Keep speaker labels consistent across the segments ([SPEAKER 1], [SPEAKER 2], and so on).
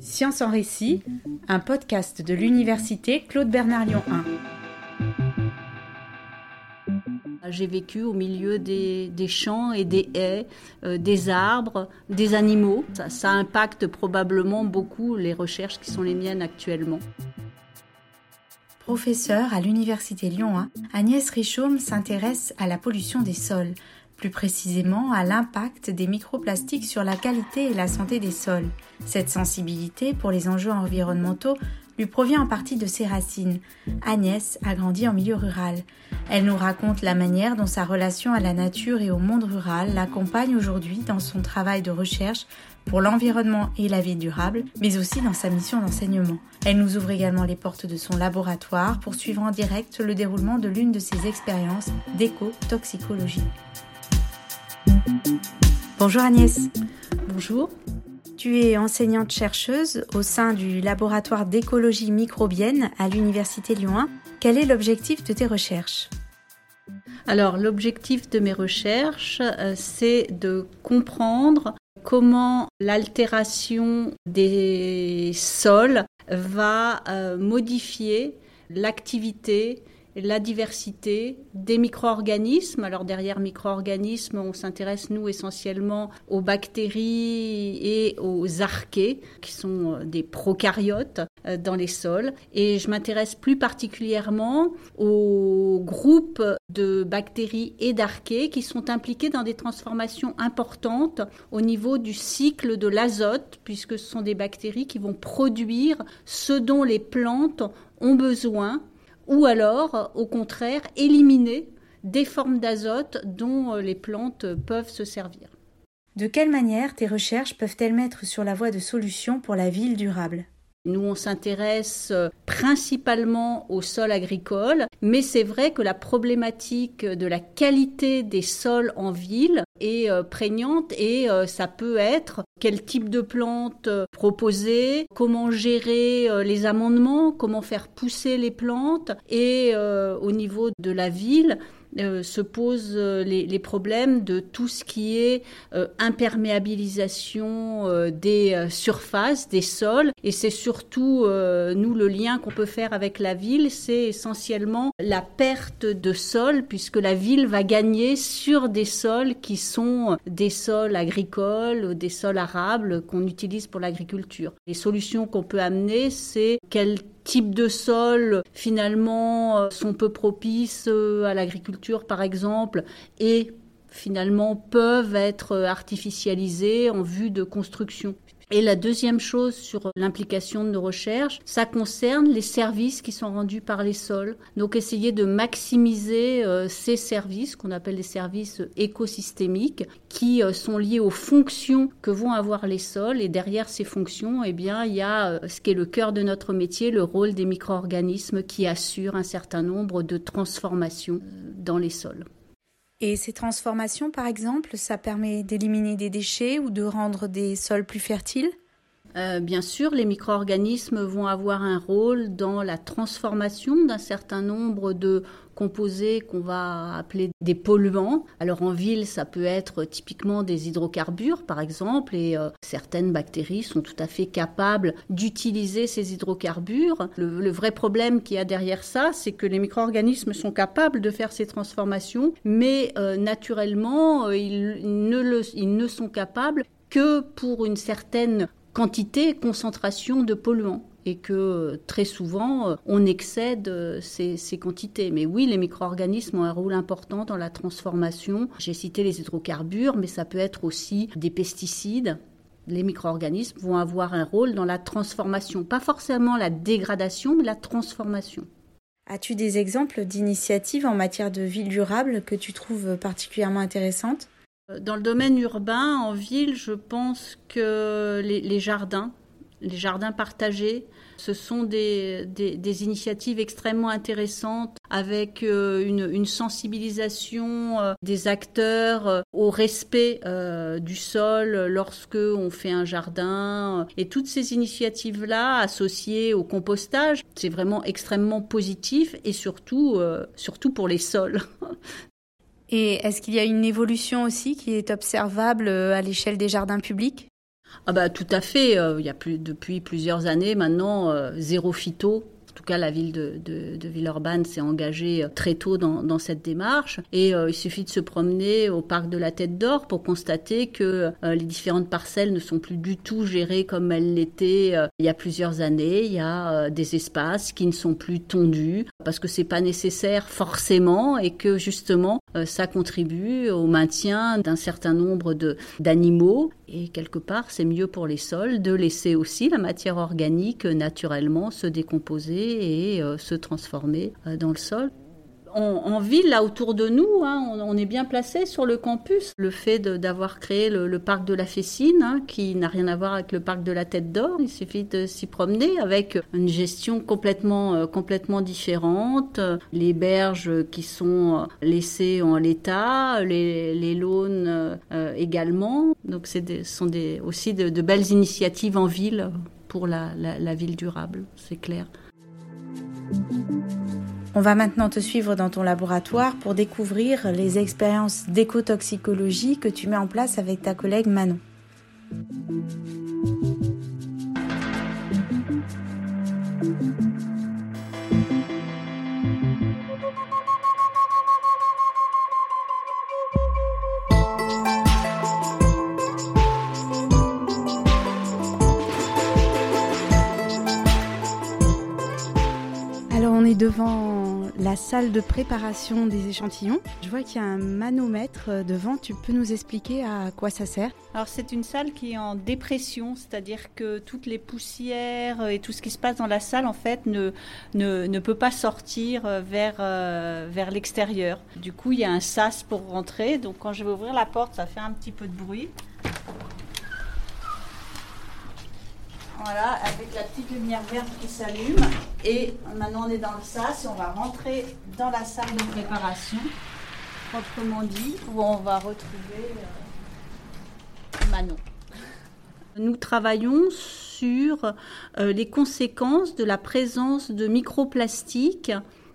[SPEAKER 1] Science en récit, un podcast de l'université Claude Bernard Lyon
[SPEAKER 2] 1. J'ai vécu au milieu des, champs et des haies, euh, des arbres, des animaux. Ça, ça impacte probablement beaucoup les recherches qui sont les miennes actuellement.
[SPEAKER 1] Professeure à l'université Lyon 1, Agnès Richaume s'intéresse à la pollution des sols, plus précisément à l'impact des microplastiques sur la qualité et la santé des sols. Cette sensibilité pour les enjeux environnementaux lui provient en partie de ses racines. Agnès a grandi en milieu rural. Elle nous raconte la manière dont sa relation à la nature et au monde rural l'accompagne aujourd'hui dans son travail de recherche pour l'environnement et la vie durable, mais aussi dans sa mission d'enseignement. Elle nous ouvre également les portes de son laboratoire pour suivre en direct le déroulement de l'une de ses expériences d'éco-toxicologie. Bonjour Agnès.
[SPEAKER 2] Bonjour.
[SPEAKER 1] Tu es enseignante-chercheuse au sein du laboratoire d'écologie microbienne à l'Université Lyon 1. Quel est l'objectif de tes recherches?
[SPEAKER 2] Alors l'objectif de mes recherches, euh, c'est de comprendre comment l'altération des sols va euh, modifier l'activité la diversité des micro-organismes. Alors derrière micro-organismes, on s'intéresse nous essentiellement aux bactéries et aux archées, qui sont euh, des prokaryotes euh, dans les sols. Et je m'intéresse plus particulièrement aux groupes de bactéries et d'archées qui sont impliqués dans des transformations importantes au niveau du cycle de l'azote, puisque ce sont des bactéries qui vont produire ce dont les plantes ont besoin ou alors, au contraire, éliminer des formes d'azote dont euh, les plantes peuvent se servir.
[SPEAKER 1] De quelle manière tes recherches peuvent-elles mettre sur la voie de solutions pour la ville durable?
[SPEAKER 2] Nous, on s'intéresse euh, principalement au sol agricole, mais c'est vrai que la problématique de la qualité des sols en ville est euh, prégnante et euh, ça peut être quel type de plantes proposer, comment gérer les amendements, comment faire pousser les plantes et au niveau de la ville, euh, se posent euh, les, problèmes de tout ce qui est euh, imperméabilisation des surfaces, des sols. Et c'est surtout, nous, le lien qu'on peut faire avec la ville, c'est essentiellement la perte de sol, puisque la ville va gagner sur des sols qui sont des sols agricoles, des sols arables qu'on utilise pour l'agriculture. Les solutions qu'on peut amener, c'est quel types de sols finalement euh, sont peu propices euh, à l'agriculture par exemple et finalement peuvent être artificialisés en vue de construction. Et la deuxième chose sur l'implication de nos recherches, ça concerne les services qui sont rendus par les sols. Donc essayer de maximiser euh, ces services qu'on appelle les services écosystémiques qui euh, sont liés aux fonctions que vont avoir les sols et derrière ces fonctions, eh bien, il y a euh, ce qui est le cœur de notre métier, le rôle des micro-organismes qui assurent un certain nombre de transformations dans les sols.
[SPEAKER 1] Et ces transformations, par exemple, ça permet d'éliminer des déchets ou de rendre des sols plus fertiles?
[SPEAKER 2] Euh, bien sûr, les micro-organismes vont avoir un rôle dans la transformation d'un certain nombre de composés qu'on va appeler des polluants. Alors en ville, ça peut être typiquement des hydrocarbures, par exemple, et euh, certaines bactéries sont tout à fait capables d'utiliser ces hydrocarbures. Le, vrai problème qu'il y a derrière ça, c'est que les micro-organismes sont capables de faire ces transformations, mais euh, naturellement, ils, ne ils ne sont capables que pour une certaine quantité, concentration de polluants et que très souvent euh, on excède euh, ces, quantités. Mais oui, les micro-organismes ont un rôle important dans la transformation. J'ai cité les hydrocarbures, mais ça peut être aussi des pesticides. Les micro-organismes vont avoir un rôle dans la transformation, pas forcément la dégradation, mais la transformation.
[SPEAKER 1] As-tu des exemples d'initiatives en matière de ville durable que tu trouves particulièrement intéressantes?
[SPEAKER 2] Dans le domaine urbain, en ville, je pense que les, jardins, les jardins partagés, ce sont des, initiatives extrêmement intéressantes avec euh, une, sensibilisation euh, des acteurs euh, au respect du sol lorsque on fait un jardin. Et toutes ces initiatives-là associées au compostage, c'est vraiment extrêmement positif et surtout, surtout pour les sols.
[SPEAKER 1] Et est-ce qu'il y a une évolution aussi qui est observable euh, à l'échelle des jardins publics?
[SPEAKER 2] Ah bah tout à fait. il y a depuis plusieurs années maintenant zéro phyto tout cas, la ville de, de, Villeurbanne s'est engagée euh, très tôt dans, cette démarche. Et euh, il suffit de se promener au parc de la Tête d'Or pour constater que euh, les différentes parcelles ne sont plus du tout gérées comme elles l'étaient il y a plusieurs années. Il y a des espaces qui ne sont plus tondus parce que c'est pas nécessaire forcément et que justement ça contribue au maintien d'un certain nombre d'animaux et quelque part, c'est mieux pour les sols de laisser aussi la matière organique naturellement se décomposer et euh, se transformer euh, dans le sol en, ville, là autour de nous, hein, on, est bien placé sur le campus. Le fait d'avoir créé le, parc de la Fessine, hein, qui n'a rien à voir avec le parc de la Tête d'Or, il suffit de s'y promener avec une gestion complètement, euh, complètement différente. Les berges qui sont laissées en l'état, les, les également. Donc, ce sont aussi de, belles initiatives en ville pour la ville durable, c'est clair.
[SPEAKER 1] On va maintenant te suivre dans ton laboratoire pour découvrir les expériences d'écotoxicologie que tu mets en place avec ta collègue Manon. Alors on est devant la salle de préparation des échantillons. Je vois qu'il y a un manomètre euh, devant. Tu peux nous expliquer à quoi ça sert?
[SPEAKER 2] Alors c'est une salle qui est en dépression, c'est-à-dire que toutes les poussières et tout ce qui se passe dans la salle en fait ne, ne, peut pas sortir euh, vers, euh, vers l'extérieur. Du coup il y a un sas pour rentrer. Donc quand je vais ouvrir la porte ça fait un petit peu de bruit. Voilà, avec la petite lumière verte qui s'allume. Et maintenant, on est dans le sas et on va rentrer dans la salle de préparation, proprement dit, où on va retrouver euh, Manon. Nous travaillons sur euh, les conséquences de la présence de microplastiques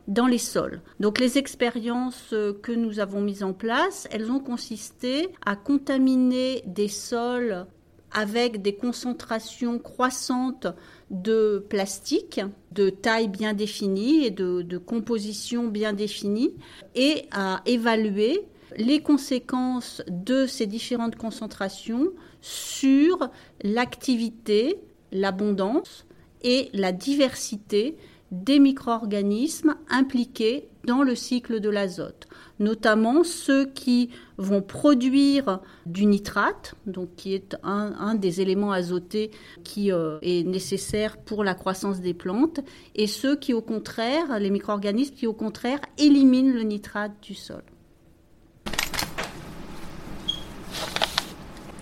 [SPEAKER 2] dans les sols. Donc les expériences que nous avons mises en place, elles ont consisté à contaminer des sols avec des concentrations croissantes de plastique de taille bien définie et de, composition bien définie et à évaluer les conséquences de ces différentes concentrations sur l'activité, l'abondance et la diversité des micro-organismes impliqués dans le cycle de l'azote notamment ceux qui vont produire du nitrate, donc qui est un, des éléments azotés qui euh, est nécessaire pour la croissance des plantes, et ceux qui au contraire, les micro-organismes qui au contraire éliminent le nitrate du sol.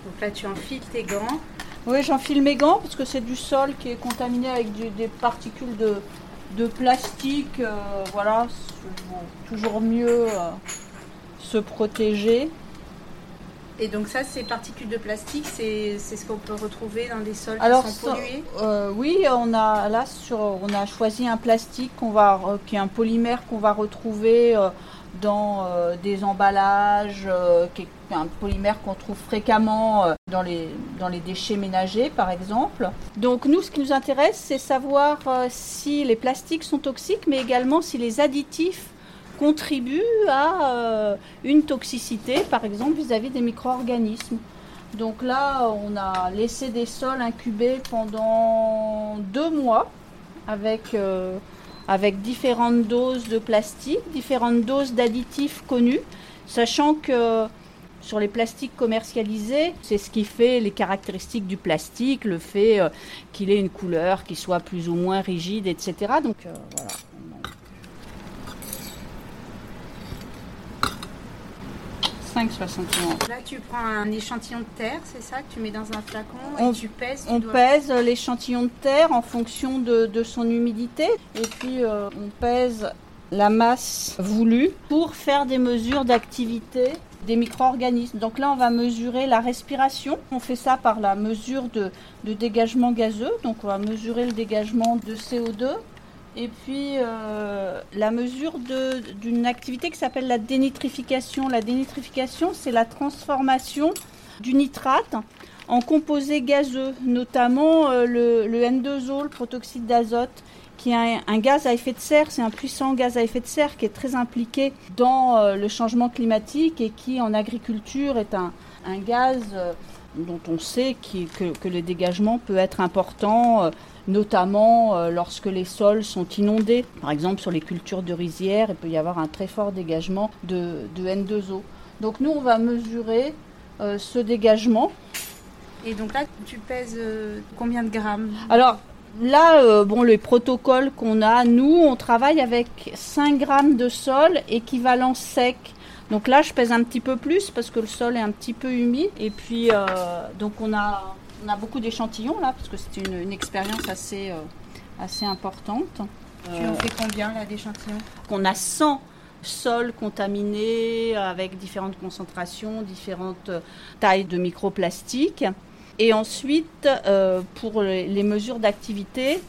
[SPEAKER 1] Donc là tu enfiles tes gants.
[SPEAKER 2] Oui, j'enfile mes gants parce que c'est du sol qui est contaminé avec des particules de, de plastique, euh, voilà, toujours mieux euh, se protéger.
[SPEAKER 1] Et donc ça, ces particules de plastique, c'est ce qu'on peut retrouver dans des sols qui sont pollués
[SPEAKER 2] euh, Oui, on a là sur, on a choisi un plastique qu'on va, qui est un polymère qu'on va retrouver dans euh, des emballages, euh, un polymère qu'on trouve fréquemment euh, dans, les, dans les déchets ménagers par exemple. Donc nous, ce qui nous intéresse, c'est savoir si les plastiques sont toxiques, mais également si les additifs contribuent à une toxicité, par exemple vis-à-vis des micro-organismes. Donc là, on a laissé des sols incubés pendant deux mois avec avec différentes doses de plastique, différentes doses d'additifs connus, sachant que sur les plastiques commercialisés, c'est ce qui fait les caractéristiques du plastique, le fait euh, qu'il ait une couleur qui soit plus ou moins rigide, etc. Donc euh, voilà.
[SPEAKER 1] Là, tu prends un échantillon de terre, c'est ça, que tu mets dans un flacon on, et tu pèses
[SPEAKER 2] On pèse l'échantillon de terre en fonction de, son humidité et puis euh, on pèse la masse voulue pour faire des mesures d'activité des micro-organismes. Donc là, on va mesurer la respiration. On fait ça par la mesure de, de dégagement gazeux. Donc on va mesurer le dégagement de CO2 et puis euh, la mesure d'une activité qui s'appelle la dénitrification. La dénitrification, c'est la transformation du nitrate en composés gazeux, notamment le, le N2O, le protoxyde d'azote, qui est un, gaz à effet de serre, c'est un puissant gaz à effet de serre qui est très impliqué dans le changement climatique et qui en agriculture est un, gaz dont on sait que, que, le dégagement peut être important notamment euh, lorsque les sols sont inondés. Par exemple, sur les cultures de rizières, il peut y avoir un très fort dégagement de, N2O. Donc nous, on va mesurer euh, ce dégagement.
[SPEAKER 1] Et donc là, tu pèses euh, combien de grammes?
[SPEAKER 2] Alors là, bon, les protocoles qu'on a, nous, on travaille avec 5 grammes de sol équivalent sec. Donc là, je pèse un petit peu plus parce que le sol est un petit peu humide. Et puis, donc on a on a beaucoup d'échantillons là, parce que c'est une, expérience assez, euh, assez importante.
[SPEAKER 1] Tu en fais combien là d'échantillons?
[SPEAKER 2] On a 100 sols contaminés avec différentes concentrations, différentes euh, tailles de microplastiques. Et ensuite, euh, pour les mesures d'activité,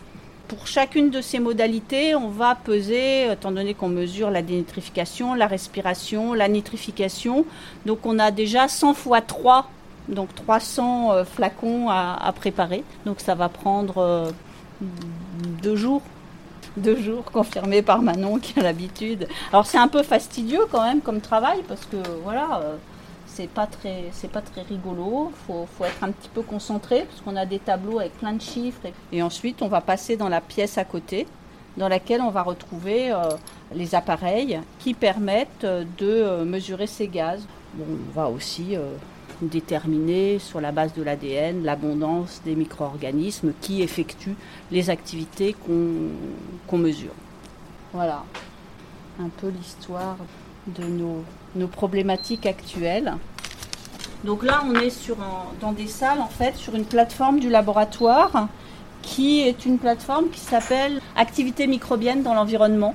[SPEAKER 2] pour chacune de ces modalités, on va peser, étant donné qu'on mesure la dénitrification, la respiration, la nitrification. Donc on a déjà 100 fois 3 donc 300 euh, flacons à, préparer. Donc ça va prendre euh, deux jours. Deux jours confirmé par Manon qui a l'habitude. Alors c'est un peu fastidieux quand même comme travail parce que voilà, euh, c'est pas très c'est pas très rigolo. Faut, faut être un petit peu concentré parce qu'on a des tableaux avec plein de chiffres et, ensuite on va passer dans la pièce à côté dans laquelle on va retrouver les appareils qui permettent de mesurer ces gaz. on va aussi déterminer sur la base de l'ADN l'abondance des micro-organismes qui effectuent les activités qu'on mesure. Voilà un peu l'histoire de nos, problématiques actuelles. Donc là, on est sur dans des salles, en fait, sur une plateforme du laboratoire qui est une plateforme qui s'appelle Activité microbienne dans l'environnement.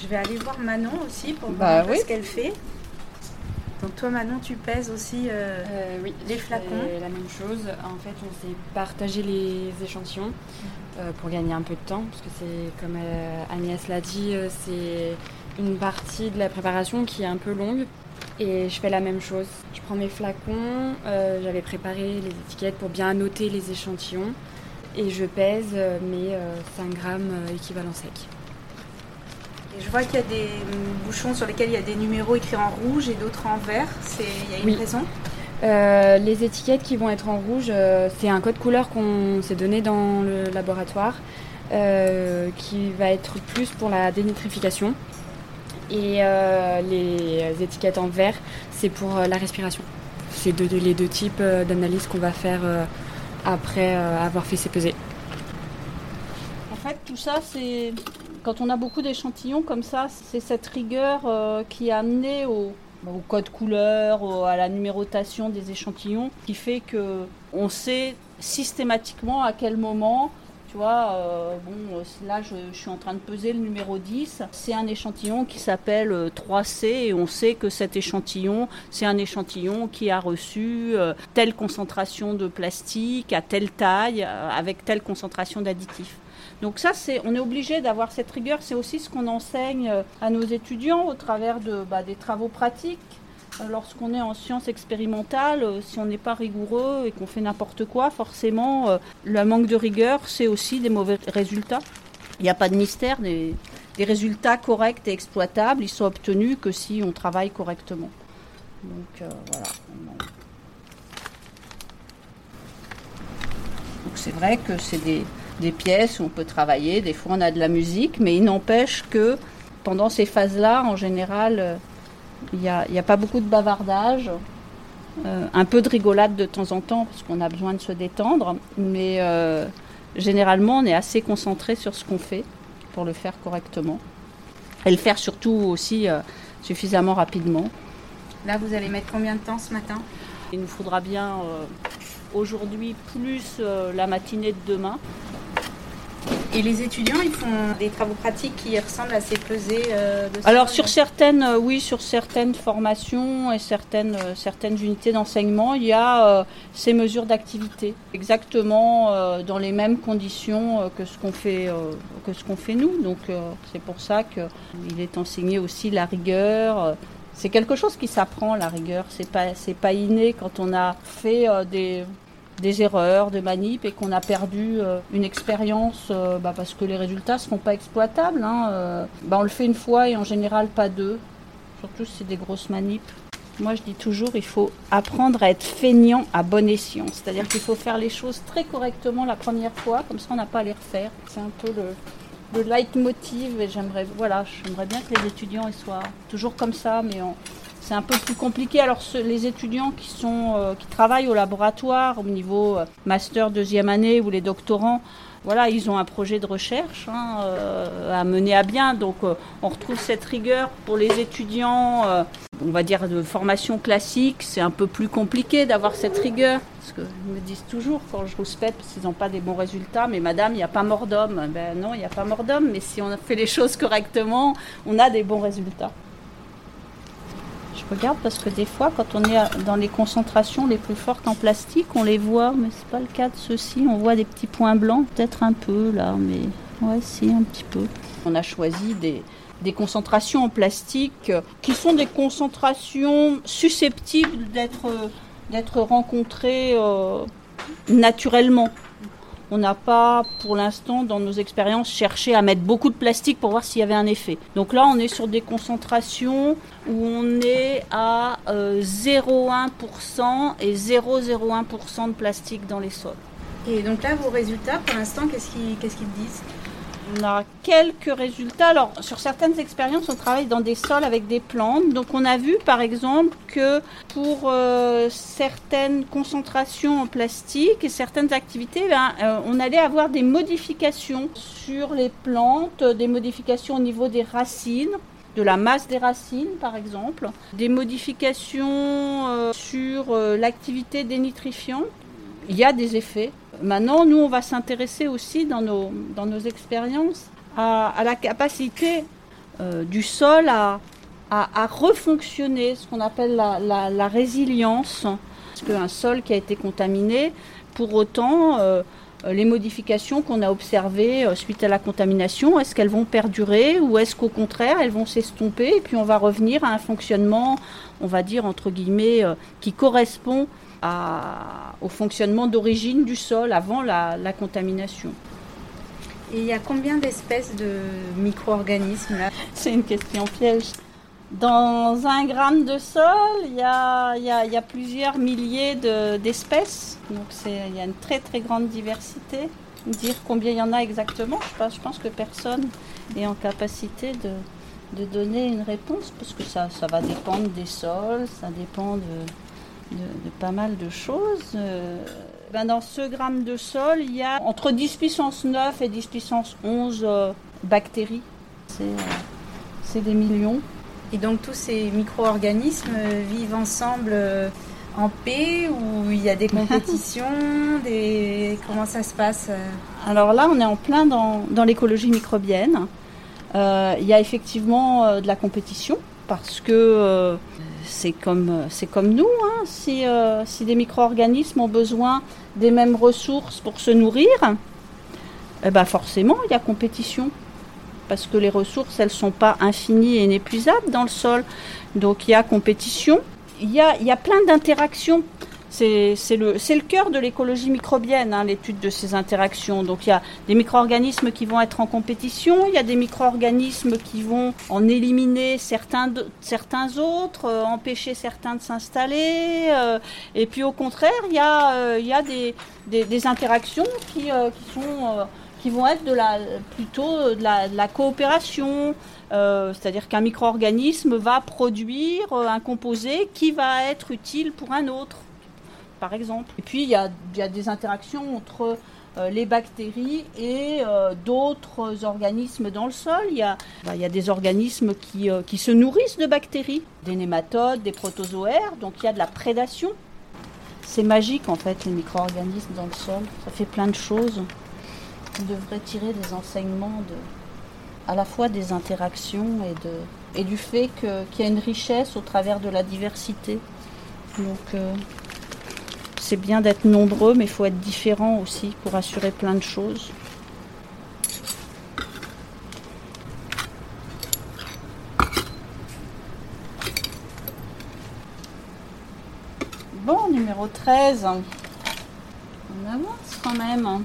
[SPEAKER 1] Je vais aller voir Manon aussi pour bah voir ce qu'elle fait. Donc toi Manon, tu pèses aussi euh, euh, oui, les flacons.
[SPEAKER 3] la même chose. En fait, on s'est partagé les échantillons euh, pour gagner un peu de temps, parce que c'est comme Agnès l'a dit, c'est une partie de la préparation qui est un peu longue. Et je fais la même chose. Je prends mes flacons, j'avais préparé les étiquettes pour bien noter les échantillons et je pèse mes 5 grammes équivalent sec
[SPEAKER 1] je vois qu'il y a des bouchons sur lesquels il y a des numéros écrits en rouge et d'autres en vert. Il y a une raison?
[SPEAKER 3] Euh, les étiquettes qui vont être en rouge, euh, c'est un code couleur qu'on s'est donné dans le laboratoire euh, qui va être plus pour la dénitrification. Et les étiquettes en vert, c'est pour la respiration. C'est les deux types d'analyse qu'on va faire après avoir fait ces pesées.
[SPEAKER 2] En fait, tout ça, c'est quand on a beaucoup d'échantillons comme ça, c'est cette rigueur euh, qui a amené au, code couleur, à la numérotation des échantillons, qui fait que on sait systématiquement à quel moment tu vois, euh, bon, là je, suis en train de peser le numéro 10. C'est un échantillon qui s'appelle 3C euh, et on sait que cet échantillon, c'est un échantillon qui a reçu telle concentration de plastique à telle taille avec telle concentration d'additifs. Donc ça, c'est, on est obligé d'avoir cette rigueur. C'est aussi ce qu'on enseigne euh, à nos étudiants au travers de, bah, des travaux pratiques. Euh, lorsqu'on est en sciences expérimentales, euh, si on n'est pas rigoureux et qu'on fait n'importe quoi, forcément, le manque de rigueur, c'est aussi des mauvais résultats. Il n'y a pas de mystère. Des, résultats corrects et exploitables, ils sont obtenus que si on travaille correctement. Donc voilà. Donc c'est vrai que c'est des, des pièces où on peut travailler, des fois on a de la musique, mais il n'empêche que pendant ces phases-là, en général, euh, il n'y a, pas beaucoup de bavardage, euh, un peu de rigolade de temps en temps, parce qu'on a besoin de se détendre, mais euh, généralement on est assez concentré sur ce qu'on fait pour le faire correctement. Et le faire surtout aussi suffisamment rapidement.
[SPEAKER 1] Là, vous allez mettre combien de temps ce matin?
[SPEAKER 2] Il nous faudra bien aujourd'hui plus la matinée de demain.
[SPEAKER 1] Et les étudiants, ils font des travaux pratiques qui ressemblent à ces pesées
[SPEAKER 2] euh, de Alors sur certaines, euh, oui, sur certaines formations et certaines, euh, certaines unités d'enseignement, il y a ces mesures d'activité, exactement dans les mêmes conditions que ce qu'on fait, que ce qu'on fait nous. Donc c'est pour ça qu'il est enseigné aussi la rigueur c'est quelque chose qui s'apprend la rigueur. C'est pas c'est pas inné quand on a fait euh, des des erreurs de manip et qu'on a perdu euh, une expérience euh, bah, parce que les résultats ne seront pas exploitables. Hein, bah, on le fait une fois et en général pas deux, surtout si c'est des grosses manips. Moi je dis toujours il faut apprendre à être feignant à bon escient, c'est-à-dire qu'il faut faire les choses très correctement la première fois, comme ça on n'a pas à les refaire. C'est un peu le, le leitmotiv et j'aimerais voilà, bien que les étudiants soient toujours comme ça, mais c'est un peu plus compliqué. Alors les étudiants euh, qui travaillent au laboratoire au niveau euh, master deuxième année ou les doctorants, voilà, ils ont un projet de recherche hein, euh, à mener à bien. Donc on retrouve cette rigueur pour les étudiants, on va dire de formation classique. C'est un peu plus compliqué d'avoir cette rigueur. Parce qu'ils me disent toujours quand je rouspète parce qu'ils n'ont pas des bons résultats, mais madame, il n'y a pas mort d'homme. Ben non, il n'y a pas mort d'homme, mais si on fait les choses correctement, on a des bons résultats. Regarde parce que des fois, quand on est dans les concentrations les plus fortes en plastique, on les voit, mais c'est pas le cas de ceux-ci. On voit des petits points blancs, peut-être un peu là, mais ouais, si, un petit peu. On a choisi des, des concentrations en plastique qui sont des concentrations susceptibles d'être d'être rencontrés euh, naturellement. On n'a pas, pour l'instant, dans nos expériences, cherché à mettre beaucoup de plastique pour voir s'il y avait un effet. Donc là, on est sur des concentrations où on est à 0,1% euh, et 0,01% de plastique dans les sols.
[SPEAKER 1] Et donc là, vos résultats, pour l'instant, qu'est-ce qu'ils disent?
[SPEAKER 2] On a quelques résultats. Alors, sur certaines expériences, on travaille dans des sols avec des plantes. Donc, on a vu, par exemple, que pour euh, certaines concentrations en plastique et certaines activités, ben, euh, on allait avoir des modifications sur les plantes, des modifications au niveau des racines de la masse des racines par exemple, des modifications euh, sur l'activité des nitrifiants. Il y a des effets Maintenant, nous, on va s'intéresser aussi dans nos, dans nos expériences à, la capacité euh, du sol à, à, refonctionner, ce qu'on appelle la, la, résilience. Parce qu'un sol qui a été contaminé, pour autant, euh, les modifications qu'on a observées euh, suite à la contamination, est-ce qu'elles vont perdurer ou est-ce qu'au contraire elles vont s'estomper et puis on va revenir à un fonctionnement, on va dire entre guillemets, qui correspond au fonctionnement d'origine du sol avant la, contamination.
[SPEAKER 1] Et il y a combien d'espèces de micro-organismes là?
[SPEAKER 2] C'est une question piège. Dans un gramme de sol, il y a, y a, plusieurs milliers d'espèces. Donc il y a une très très grande diversité. Dire combien il y en a exactement, je pense, que personne est en capacité de, de donner une réponse parce que ça, ça va dépendre des sols, ça dépend de, de, pas mal de choses. Euh, ben dans ce gramme de sol, il y a entre 10 puissance 9 et 10 puissance 11 euh, bactéries. Euh, c'est des millions.
[SPEAKER 1] Et donc tous ces micro-organismes vivent ensemble en paix ou il y a des compétitions des... Comment ça se passe
[SPEAKER 2] Alors là, on est en plein dans, dans l'écologie microbienne. il y a effectivement de la compétition parce que c'est comme, c'est comme nous. Hein. Si, euh, si des micro-organismes ont besoin des mêmes ressources pour se nourrir, eh ben forcément, il y a compétition. Parce que les ressources, elles ne sont pas infinies et inépuisables dans le sol. Donc il y a compétition. Il y a, il y a plein d'interactions c'est le, cœur de l'écologie microbienne, hein, l'étude de ces interactions. Donc il y a des micro-organismes qui vont être en compétition, il y a des micro-organismes qui vont en éliminer certains, autres, euh, empêcher certains de s'installer. Euh, et puis au contraire, il y a, euh, des, interactions qui, vont être plutôt de la coopération. C'est-à-dire qu'un micro-organisme va produire un composé qui va être utile pour un autre par exemple. Et puis il y a, des interactions entre euh, les bactéries et euh, d'autres organismes dans le sol. Il y a, bah, des organismes qui, euh, qui, se nourrissent de bactéries, des nématodes, des protozoaires, donc il y a de la prédation. C'est magique en fait les micro-organismes dans le sol, ça fait plein de choses. On devrait tirer des enseignements à la fois des interactions et du fait qu'il y a une richesse au travers de la diversité. Donc c'est bien d'être nombreux, mais il faut être différent aussi pour assurer plein de choses. Bon, numéro 13. On avance quand même. On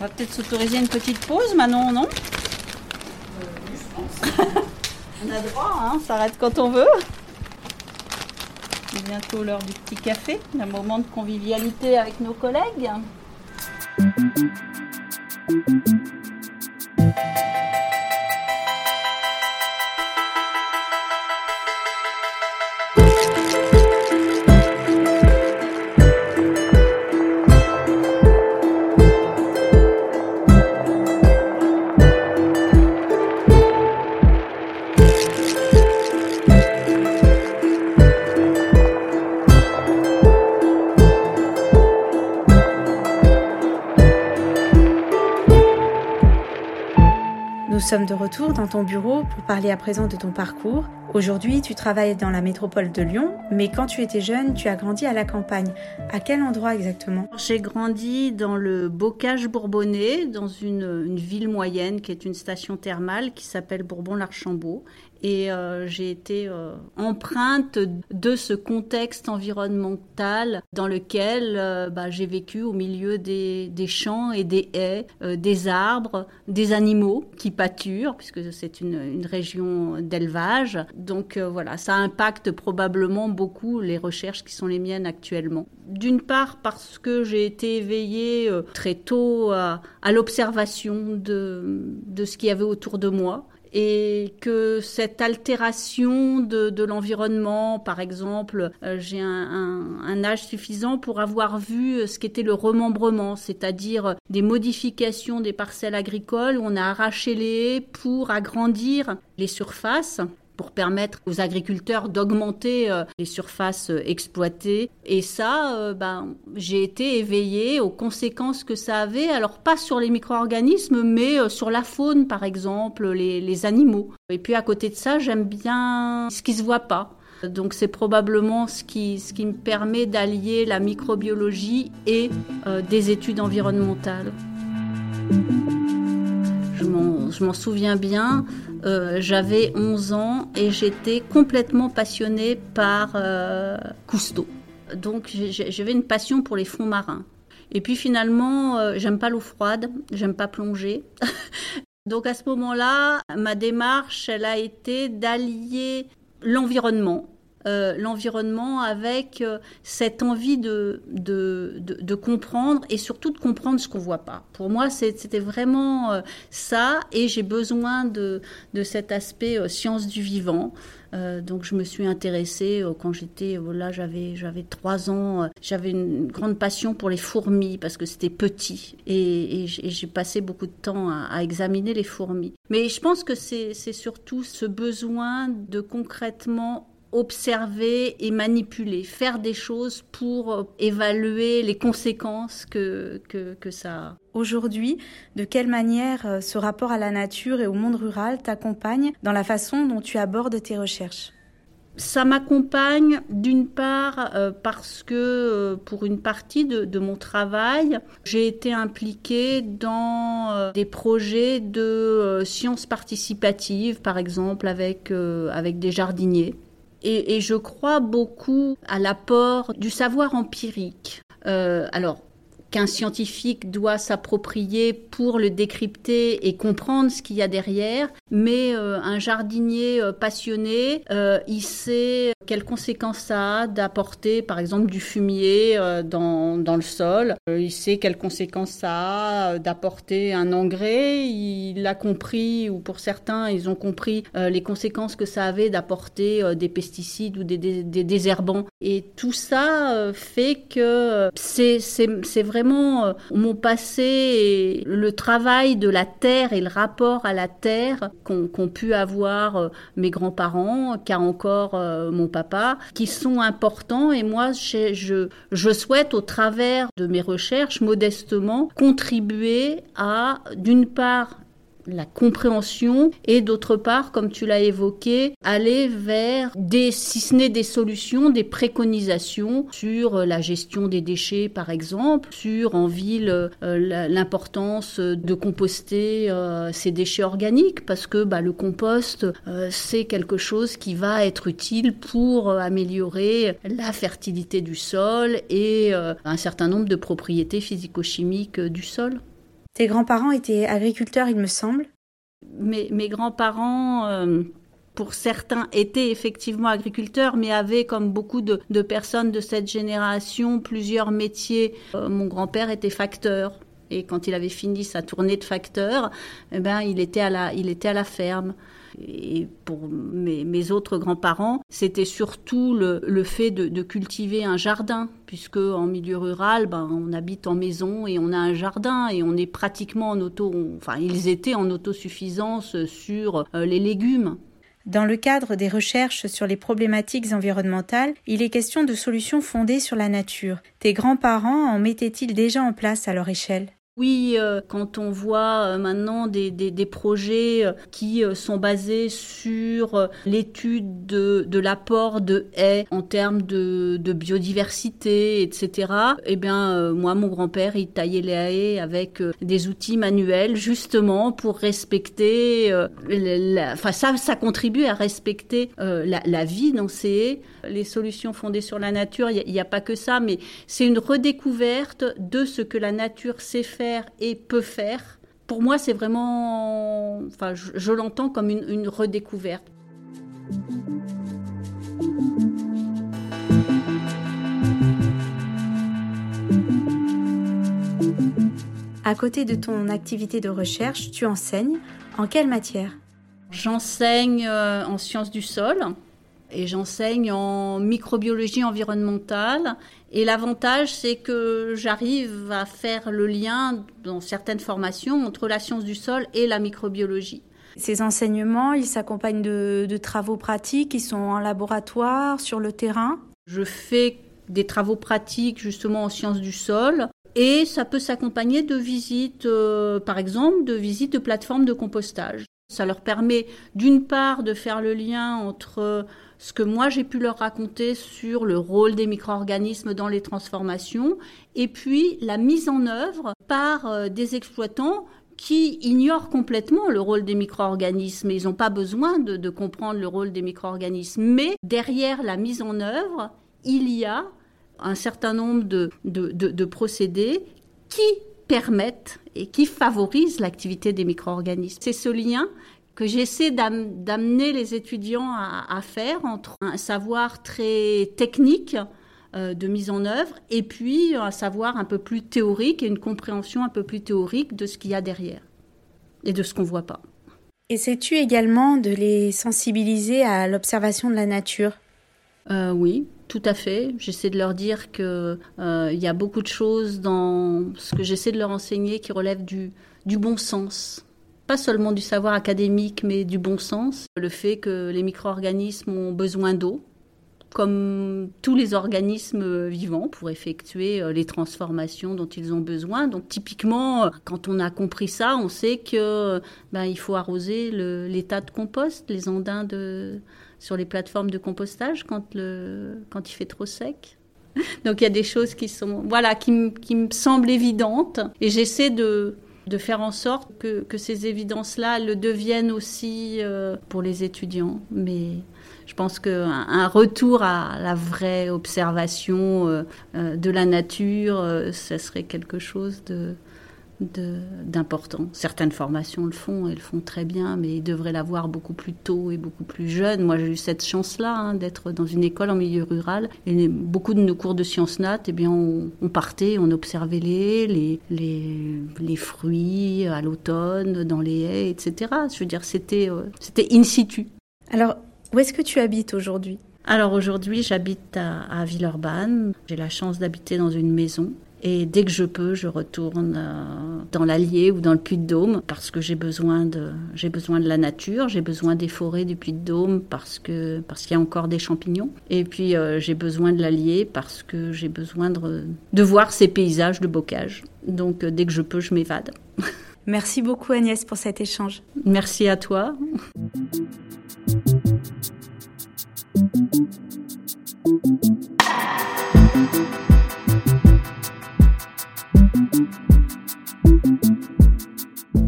[SPEAKER 2] va peut-être s'autoriser une petite pause, Manon, non? On a droit, hein, on s'arrête quand on veut. Bientôt l'heure du petit café, un moment de convivialité avec nos collègues.
[SPEAKER 1] Sommes de retour dans ton bureau pour parler à présent de ton parcours. Aujourd'hui, tu travailles dans la métropole de Lyon, mais quand tu étais jeune, tu as grandi à la campagne. À quel endroit exactement?
[SPEAKER 2] J'ai grandi dans le Bocage bourbonnais, dans une, ville moyenne qui est une station thermale qui s'appelle Bourbon-l'Archambault et euh, j'ai été euh, empreinte de ce contexte environnemental dans lequel euh, bah, j'ai vécu au milieu des, champs et des haies, des arbres, des animaux qui pâturent, puisque c'est une, région d'élevage. Donc voilà, ça impacte probablement beaucoup les recherches qui sont les miennes actuellement. D'une part parce que j'ai été éveillée très tôt à, à l'observation de, de ce qu'il y avait autour de moi et que cette altération de, l'environnement, par exemple, euh, j'ai un, un, un, âge suffisant pour avoir vu ce qu'était le remembrement, c'est-à-dire des modifications des parcelles agricoles on a arraché les haies pour agrandir les surfaces pour permettre aux agriculteurs d'augmenter euh, les surfaces euh, exploitées. Et ça, euh, ben, j'ai été éveillée aux conséquences que ça avait, alors pas sur les micro-organismes, mais sur la faune, par exemple, les, les, animaux. Et puis à côté de ça, j'aime bien ce qui se voit pas. Donc c'est probablement ce qui, ce qui me permet d'allier la microbiologie et des études environnementales. Je m'en souviens bien, euh, j'avais 11 ans et j'étais complètement passionnée par euh, Cousteau. Donc j'avais une passion pour les fonds marins. Et puis finalement, euh, j'aime pas l'eau froide, j'aime pas plonger. Donc à ce moment-là, ma démarche, elle a été d'allier l'environnement, euh, l'environnement avec euh, cette envie de, de, de, comprendre et surtout de comprendre ce qu'on voit pas. Pour moi, c'était vraiment euh, ça et j'ai besoin de, de cet aspect science du vivant. Donc je me suis intéressée quand j'étais là j'avais j'avais trois ans j'avais une grande passion pour les fourmis parce que c'était petit et, et j'ai passé beaucoup de temps à, à, examiner les fourmis mais je pense que c'est surtout ce besoin de concrètement observer et manipuler, faire des choses pour euh, évaluer les conséquences que, que, que ça a.
[SPEAKER 1] Aujourd'hui, de quelle manière euh, ce rapport à la nature et au monde rural t'accompagne dans la façon dont tu abordes tes recherches?
[SPEAKER 2] Ça m'accompagne d'une part euh, parce que euh, pour une partie de, de mon travail, j'ai été impliquée dans euh, des projets de sciences participatives, par exemple avec, avec des jardiniers et, je crois beaucoup à l'apport du savoir empirique. Euh, alors, qu'un scientifique doit s'approprier pour le décrypter et comprendre ce qu'il y a derrière, mais euh, un jardinier euh, passionné, euh, il sait quelles conséquences ça a d'apporter par exemple du fumier dans, dans le sol, il sait quelles conséquences ça a d'apporter un engrais, il a compris, ou pour certains ils ont compris les conséquences que ça avait d'apporter des pesticides ou des, des, des, désherbants. Et tout ça fait que c'est vraiment euh, mon passé et le travail de la terre et le rapport à la terre qu'ont qu pu avoir euh, mes grands-parents, qu'a encore euh, mon papa, qui sont importants. Et moi, je, je souhaite, au travers de mes recherches, modestement, contribuer à, d'une part, la compréhension et d'autre part, comme tu l'as évoqué, aller vers des, si ce n'est des solutions, des préconisations sur la gestion des déchets par exemple, sur en ville euh, l'importance de composter euh, ces déchets organiques parce que bah, le compost euh, c'est quelque chose qui va être utile pour améliorer la fertilité du sol et un certain nombre de propriétés physico-chimiques du sol.
[SPEAKER 1] Tes grands-parents étaient agriculteurs, il me semble.
[SPEAKER 2] Mes, mes grands-parents, euh, pour certains, étaient effectivement agriculteurs, mais avaient, comme beaucoup de, personnes de cette génération, plusieurs métiers. Euh, mon grand-père était facteur. Et quand il avait fini sa tournée de facteur, eh ben, il était à la, il était à la ferme. Et pour mes, autres grands-parents, c'était surtout le, fait de, cultiver un jardin, puisque en milieu rural, ben, on habite en maison et on a un jardin et on est pratiquement en auto, enfin ils étaient en autosuffisance sur euh, les légumes.
[SPEAKER 1] Dans le cadre des recherches sur les problématiques environnementales, il est question de solutions fondées sur la nature. Tes grands-parents en mettaient-ils déjà en place à leur échelle?
[SPEAKER 2] Oui, euh, quand on voit euh, maintenant des, des, projets euh, qui sont basés sur l'étude de, de l'apport de haies en termes de, de biodiversité, etc., eh bien, moi, mon grand-père, il taillait les haies avec des outils manuels, justement, pour respecter, enfin, ça, ça contribue à respecter la, la, vie dans ces haies. Les solutions fondées sur la nature, il n'y a, a, pas que ça, mais c'est une redécouverte de ce que la nature sait faire et peut faire, pour moi, c'est vraiment, enfin, je, l'entends comme une, redécouverte.
[SPEAKER 1] À côté de ton activité de recherche, tu enseignes en quelle matière?
[SPEAKER 2] J'enseigne euh, en sciences du sol, et j'enseigne en microbiologie environnementale. Et l'avantage, c'est que j'arrive à faire le lien dans certaines formations entre la science du sol et la microbiologie.
[SPEAKER 1] Ces enseignements, ils s'accompagnent de, de travaux pratiques, ils sont en laboratoire, sur le terrain
[SPEAKER 2] Je fais des travaux pratiques justement en sciences du sol. Et ça peut s'accompagner de visites, euh, par exemple, de visites de plateformes de compostage. Ça leur permet d'une part de faire le lien entre ce que moi j'ai pu leur raconter sur le rôle des micro-organismes dans les transformations, et puis la mise en œuvre par euh, des exploitants qui ignorent complètement le rôle des micro-organismes. Ils n'ont pas besoin de, comprendre le rôle des micro-organismes. Mais derrière la mise en œuvre, il y a un certain nombre de, de procédés qui permettent et qui favorisent l'activité des micro-organismes. C'est ce lien que j'essaie d'amener les étudiants à, faire entre un savoir très technique euh, de mise en œuvre et puis un savoir un peu plus théorique et une compréhension un peu plus théorique de ce qu'il y a derrière et de ce qu'on voit pas.
[SPEAKER 1] Essaies-tu également de les sensibiliser à l'observation de la nature?
[SPEAKER 2] Euh, Oui, tout à fait. J'essaie de leur dire qu'il euh, y a beaucoup de choses dans ce que j'essaie de leur enseigner qui relèvent du, du bon sens pas seulement du savoir académique, mais du bon sens. Le fait que les micro-organismes ont besoin d'eau, comme tous les organismes vivants, pour effectuer euh, les transformations dont ils ont besoin. Donc typiquement, quand on a compris ça, on sait que ben, il faut arroser l'état de compost, les andins de, sur les plateformes de compostage quand, le, quand il fait trop sec. Donc il y a des choses qui sont voilà qui, qui me semblent évidentes et j'essaie de de faire en sorte que, que ces évidences-là le deviennent aussi euh, pour les étudiants. Mais je pense qu'un un retour à la vraie observation euh, euh, de la nature, ça serait quelque chose de, d'important. Certaines formations le font, elles le font très bien, mais ils devraient l'avoir beaucoup plus tôt et beaucoup plus jeune. Moi, j'ai eu cette chance-là hein, d'être dans une école en milieu rural. Et beaucoup de nos cours de sciences nat, eh bien, on, partait, on observait les, les, les, les fruits à l'automne, dans les haies, etc. Je veux dire, c'était euh, c'était in situ.
[SPEAKER 1] Alors, où est-ce que tu habites aujourd'hui?
[SPEAKER 2] Alors aujourd'hui, j'habite à, à Villeurbanne. J'ai la chance d'habiter dans une maison et dès que je peux, je retourne euh, dans l'Allier ou dans le Puy-de-Dôme parce que j'ai besoin de j'ai besoin de la nature, j'ai besoin des forêts du Puy-de-Dôme parce que parce qu'il y a encore des champignons et puis euh, j'ai besoin de l'Allier parce que j'ai besoin de, de voir ces paysages de bocage. Donc euh, dès que je peux, je m'évade.
[SPEAKER 1] Merci beaucoup Agnès pour cet échange.
[SPEAKER 2] Merci à toi.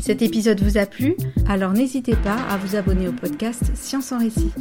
[SPEAKER 1] Cet épisode vous a plu? Alors n'hésitez pas à vous abonner au podcast Science en récit.